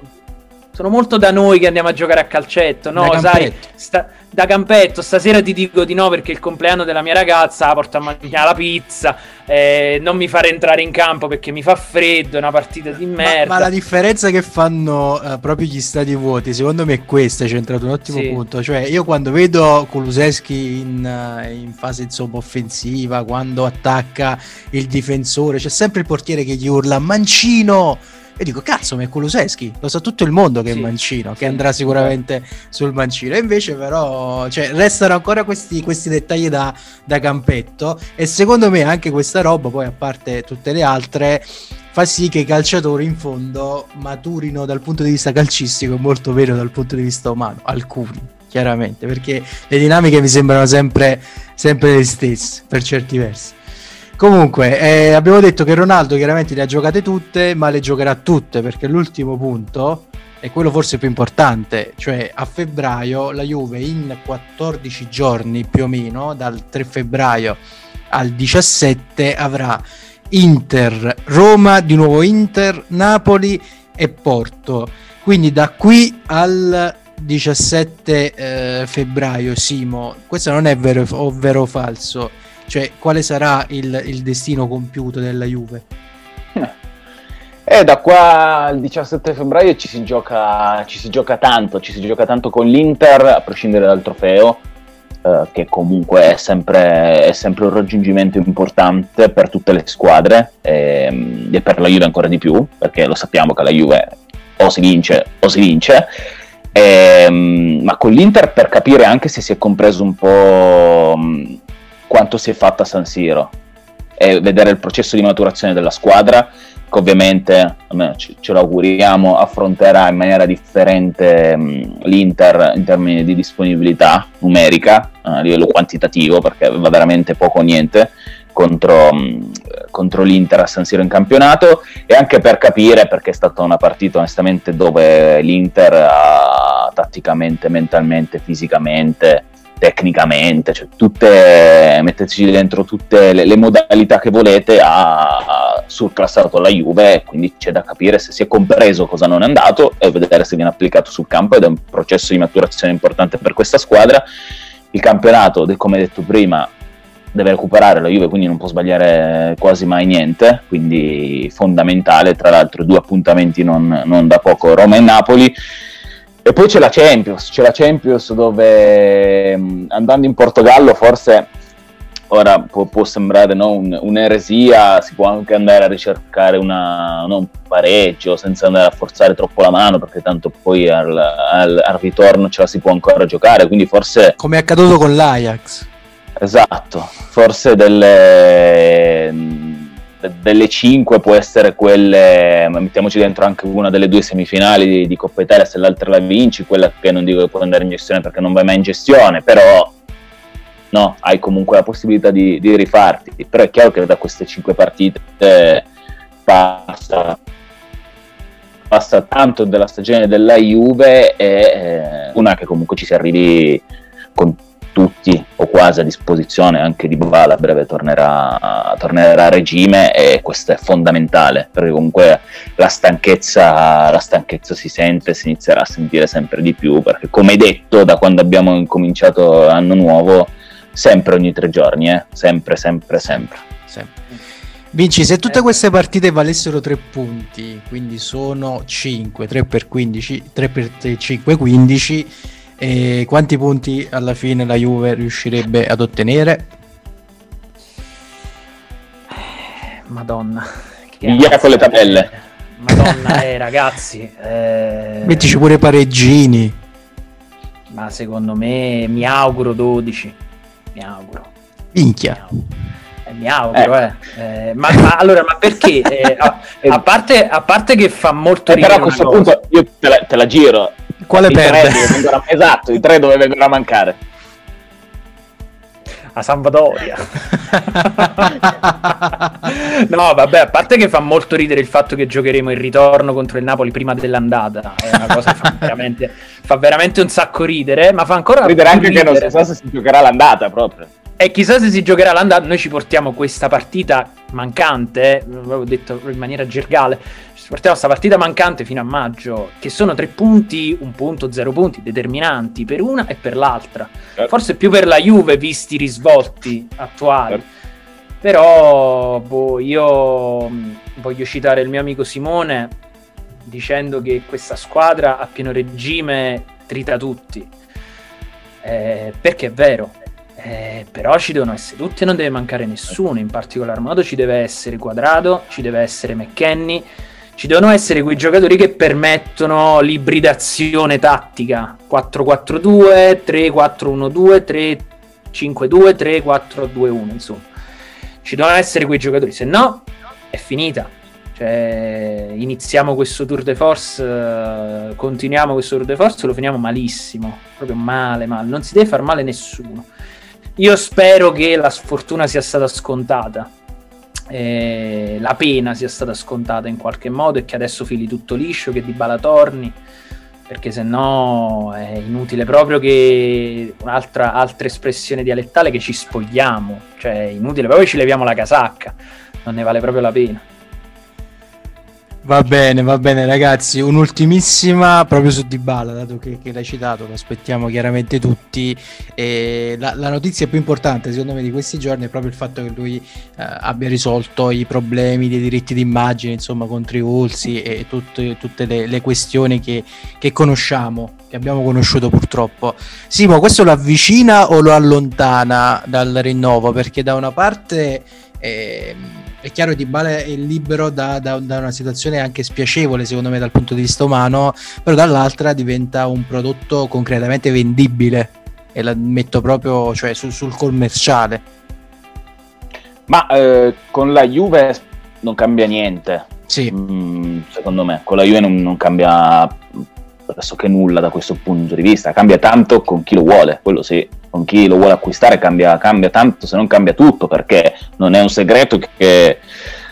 sono molto da noi che andiamo a giocare a calcetto, no? Sai, sta, da campetto, stasera ti dico di no perché è il compleanno della mia ragazza, la porto a mangiare la pizza, eh, non mi fare entrare in campo perché mi fa freddo, è una partita di merda. Ma, ma la differenza che fanno uh, proprio gli stati vuoti, secondo me è questa, c'è entrato un ottimo sì. punto, cioè io quando vedo Kuluseschi in, uh, in fase insomma offensiva, quando attacca il difensore, c'è sempre il portiere che gli urla mancino e dico, cazzo, ma è Kuluseschi, lo sa tutto il mondo che sì, è mancino, sì, che andrà sicuramente sul mancino. E invece però, cioè, restano ancora questi, questi dettagli da, da campetto e secondo me anche questa roba, poi a parte tutte le altre, fa sì che i calciatori in fondo maturino dal punto di vista calcistico e molto meno dal punto di vista umano, alcuni chiaramente, perché le dinamiche mi sembrano sempre, sempre le stesse per certi versi. Comunque, eh, abbiamo detto che Ronaldo chiaramente le ha giocate tutte, ma le giocherà tutte perché l'ultimo punto è quello forse più importante, cioè a febbraio la Juve in 14 giorni più o meno, dal 3 febbraio al 17 avrà Inter, Roma, di nuovo Inter, Napoli e Porto. Quindi da qui al 17 eh, febbraio, Simo, questo non è vero o vero o falso cioè, quale sarà il, il destino compiuto della Juve? Eh, da qua al 17 febbraio ci si, gioca, ci si gioca tanto, ci si gioca tanto con l'Inter, a prescindere dal trofeo, eh, che comunque è sempre, è sempre, un raggiungimento importante per tutte le squadre e, ehm, e, per la Juve ancora di più, perché lo sappiamo che la Juve o si vince o si vince. Ehm, ma con l'Inter per capire anche se si è compreso un po' quanto si è fatta a San Siro. e vedere il processo di maturazione della squadra che ovviamente ce, lo auguriamo affronterà in maniera differente mh, l'Inter in termini di disponibilità numerica eh, a livello quantitativo perché aveva veramente poco o niente contro, mh, contro, l'Inter a San Siro in campionato e anche per capire perché è stata una partita onestamente dove l'Inter ha tatticamente, mentalmente, fisicamente tecnicamente, cioè tutte, metteteci dentro tutte le, le modalità che volete, ha, surclassato la Juve, quindi c'è da capire se si è compreso cosa non è andato e vedere se viene applicato sul campo ed è un processo di maturazione importante per questa squadra. Il campionato, come detto prima, deve recuperare la Juve, quindi non può sbagliare quasi mai niente, quindi fondamentale, tra l'altro due appuntamenti non, non da poco, Roma e Napoli e poi c'è la Champions, c'è la Champions dove andando in Portogallo forse ora può, può sembrare no, un, un'eresia, si può anche andare a ricercare una, no, un pareggio senza andare a forzare troppo la mano perché tanto poi al, al, al ritorno ce la si può ancora giocare, quindi forse... Come è accaduto con l'Ajax. Esatto, forse delle delle 5 può essere quelle, mettiamoci dentro anche una delle due semifinali di, di Coppa Italia, se l'altra la vinci, quella che non dico che può andare in gestione perché non vai mai in gestione, però no, hai comunque la possibilità di, di rifarti. Però è chiaro che da queste 5 partite passa, passa tanto della stagione della Juve e eh, una che comunque ci si arrivi con tutti o quasi a disposizione, anche di Bala a breve tornerà, tornerà, a regime e questo è fondamentale perché comunque la stanchezza, la stanchezza si sente, si inizierà a sentire sempre di più perché come detto da quando abbiamo incominciato l'anno nuovo sempre ogni tre giorni, eh? sempre, sempre, sempre. sempre. Vinci, se tutte queste partite valessero 3 punti, quindi sono 5, 3 per 15, 3 per 5, 15 e quanti punti alla fine la Juve riuscirebbe ad ottenere? Madonna. [LAUGHS] Via con le tabelle. Madonna, [LAUGHS] eh, ragazzi. Eh... Mettici pure pareggini. Ma secondo me mi auguro 12. Mi auguro. Minchia. Mi auguro, eh. eh. eh ma, ma, allora, ma perché? [LAUGHS] Eh, a, a, parte, a, parte, che fa molto eh, Però a questo punto io te la, te la giro quale I perde? Vengono, esatto, i tre dove vengono a mancare. A Sampdoria. [LAUGHS] no, vabbè, a parte che fa molto ridere il fatto che giocheremo il ritorno contro il Napoli prima dell'andata. È una cosa che fa [LAUGHS] veramente, fa veramente un sacco ridere, ma fa ancora ridere anche ridere. che non si sa se si giocherà l'andata proprio. E chissà se si giocherà l'andata. Noi ci portiamo questa partita mancante, l'avevo detto in maniera gergale, portiamo questa partita mancante fino a maggio, che sono tre punti, un punto, zero punti, determinanti per una e per l'altra. Certo. Forse più per la Juve, visti i risvolti attuali. Certo. Però boh, io voglio citare il mio amico Simone dicendo che questa squadra a pieno regime trita tutti. Eh, perché è vero, eh, però ci devono essere tutti e non deve mancare nessuno. In particolar modo ci deve essere Quadrado, ci deve essere McKenny, ci devono essere quei giocatori che permettono l'ibridazione tattica 4-4-2, 3-4-1-2, 3-5-2, 3-4-2-1. Insomma, ci devono essere quei giocatori, se no è finita. Cioè, iniziamo questo tour de force, uh, continuiamo questo tour de force, lo finiamo malissimo, proprio male, male. Non si deve far male nessuno. Io spero che la sfortuna sia stata scontata, eh, la pena sia stata scontata in qualche modo e che adesso fili tutto liscio, che di bala torni, perché se no è inutile proprio che un'altra altra espressione dialettale che ci spogliamo, cioè è inutile proprio ci leviamo la casacca, non ne vale proprio la pena. Va bene, va bene ragazzi, un'ultimissima proprio su Dybala, dato che, che l'hai citato, lo aspettiamo chiaramente tutti. La, la, notizia più importante secondo me di questi giorni è proprio il fatto che lui eh, abbia risolto i problemi dei diritti d'immagine, insomma, contro i Ulsi e tutte, tutte le, le, questioni che, che conosciamo, che abbiamo conosciuto purtroppo. Simo, questo lo avvicina o lo allontana dal rinnovo? Perché da una parte... Eh, è chiaro che Dybala è libero da, da, da, una situazione anche spiacevole secondo me dal punto di vista umano però dall'altra diventa un prodotto concretamente vendibile e la metto proprio cioè, sul, sul commerciale Ma eh, con la Juve non cambia niente. Sì. Mm, secondo me, con la Juve non, non cambia pressoché nulla da questo punto di vista. Cambia tanto con chi lo vuole, quello sì. Con chi lo vuole acquistare cambia, cambia tanto, se non cambia tutto, perché non è un segreto che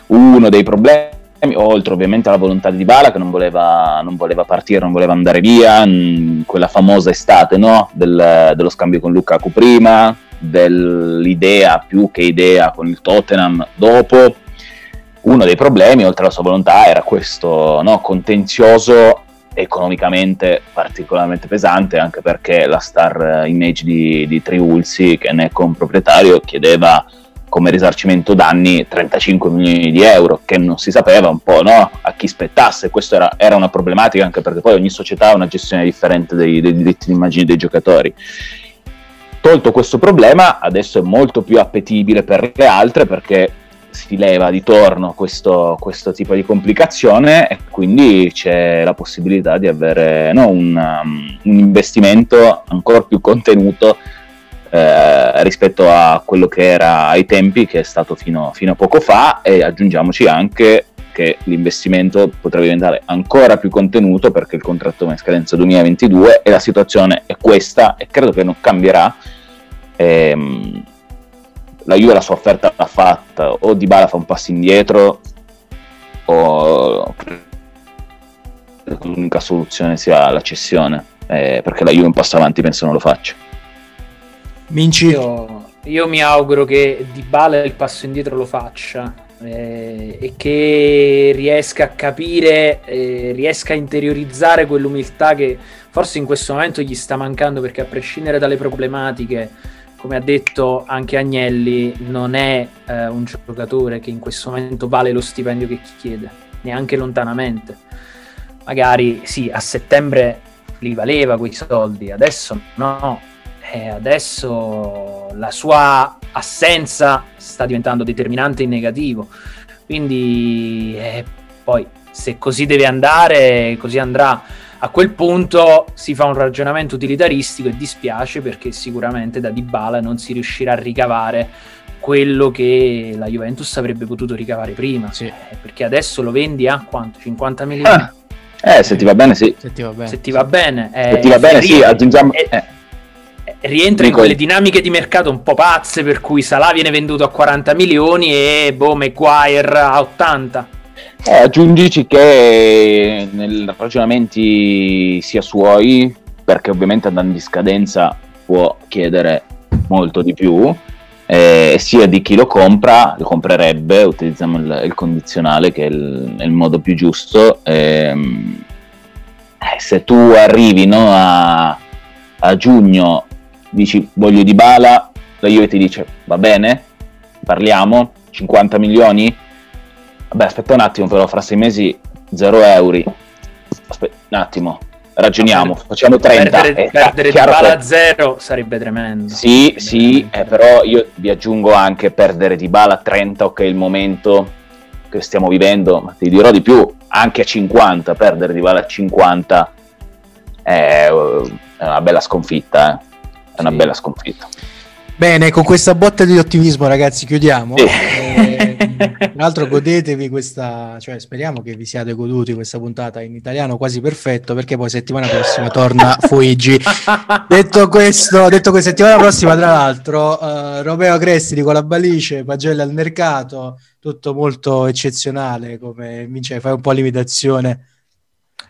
uno dei problemi oltre ovviamente alla volontà di Dybala che non voleva, non voleva partire, non voleva andare via, in quella famosa estate no? Del, dello scambio con Lukaku prima, dell'idea più che idea con il Tottenham dopo. Uno dei problemi, oltre alla sua volontà, era questo no? contenzioso economicamente particolarmente pesante, anche perché la star image di, di Triulzi, che ne è comproprietario, chiedeva come risarcimento danni 35 milioni di euro, che non si sapeva un po' no? a chi spettasse. Questa era, era, una problematica anche perché poi ogni società ha una gestione differente dei, dei diritti di immagine dei giocatori. Tolto questo problema, adesso è molto più appetibile per le altre perché si leva di torno questo, questo tipo di complicazione e quindi c'è la possibilità di avere no, un, um, un investimento ancora più contenuto eh, rispetto a quello che era ai tempi, che è stato fino, fino, a poco fa, e aggiungiamoci anche che l'investimento potrebbe diventare ancora più contenuto perché il contratto è in scadenza 2022 e la situazione è questa e credo che non cambierà. Ehm, la Juve la sua offerta l'ha fatta, o Di Bala fa un passo indietro, o l'unica soluzione sia la cessione, eh, perché la Juve un passo avanti penso non lo faccia. Minci. Io, io mi auguro che Di Bala il passo indietro lo faccia eh, e che riesca a capire, eh, riesca a interiorizzare quell'umiltà che forse in questo momento gli sta mancando perché a prescindere dalle problematiche, come ha detto anche Agnelli, non è eh, un giocatore che in questo momento vale lo stipendio che chiede, neanche lontanamente. Magari sì, a settembre li valeva quei soldi, adesso no, eh, adesso la sua assenza sta diventando determinante in negativo. Quindi eh, poi se così deve andare, così andrà. A quel punto si fa un ragionamento utilitaristico e dispiace perché sicuramente da Dybala non si riuscirà a ricavare quello che la Juventus avrebbe potuto ricavare prima. Sì. Eh, perché adesso lo vendi a quanto? 50 milioni? Ah, eh, se ti va bene, sì. Se ti va bene, se ti va bene, eh, se ti va bene sì, aggiungiamo... Eh, eh rientra in quelle dinamiche di mercato un po' pazze per cui Salah viene venduto a 40 milioni e boh, Maguire a 80. Eh, aggiungici che nei ragionamenti sia suoi, perché ovviamente andando in scadenza può chiedere molto di più, eh, sia di chi lo compra, lo comprerebbe, utilizziamo il, il condizionale che è il, è il, modo più giusto. Ehm, eh, se tu arrivi no, a, a giugno dici voglio di bala, la Juve ti dice va bene, parliamo, 50 milioni? Vabbè, aspetta un attimo, però fra sei mesi 0 euro. Aspetta un attimo, ragioniamo, per, facciamo 30. Perdere, eh, perdere di bala a zero sarebbe tremendo. Sì, sarebbe sì, eh, però io vi aggiungo anche perdere di bala a 30, ok, il momento che stiamo vivendo, ma ti dirò di più, anche a 50, perdere di bala a 50 è una bella sconfitta, eh è una bella sconfitta. Bene, con questa botta di ottimismo, ragazzi, chiudiamo. Sì. Eh, tra l'altro, godetevi questa, cioè speriamo che vi siate goduti questa puntata in italiano quasi perfetto, perché poi settimana prossima torna [LAUGHS] Fuigi. detto questo, detto che settimana prossima, tra l'altro, uh, Romeo Cresti con la Balice, Pagelle al mercato, tutto molto eccezionale. Come vince, fai un po' l'imitazione.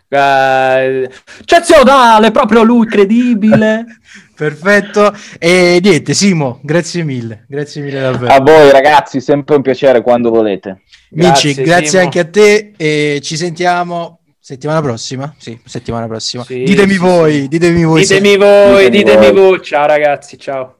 Uh, eccezionale, proprio lui, credibile. [LAUGHS] Perfetto. E niente, Simo, grazie mille. Grazie mille davvero. A voi ragazzi, sempre un piacere quando volete. Amici, grazie, grazie anche a te e ci sentiamo settimana prossima. Sì, settimana prossima. Sì, ditemi, sì, voi, sì. ditemi voi, ditemi voi, ditemi, ditemi voi. Ciao ragazzi, ciao.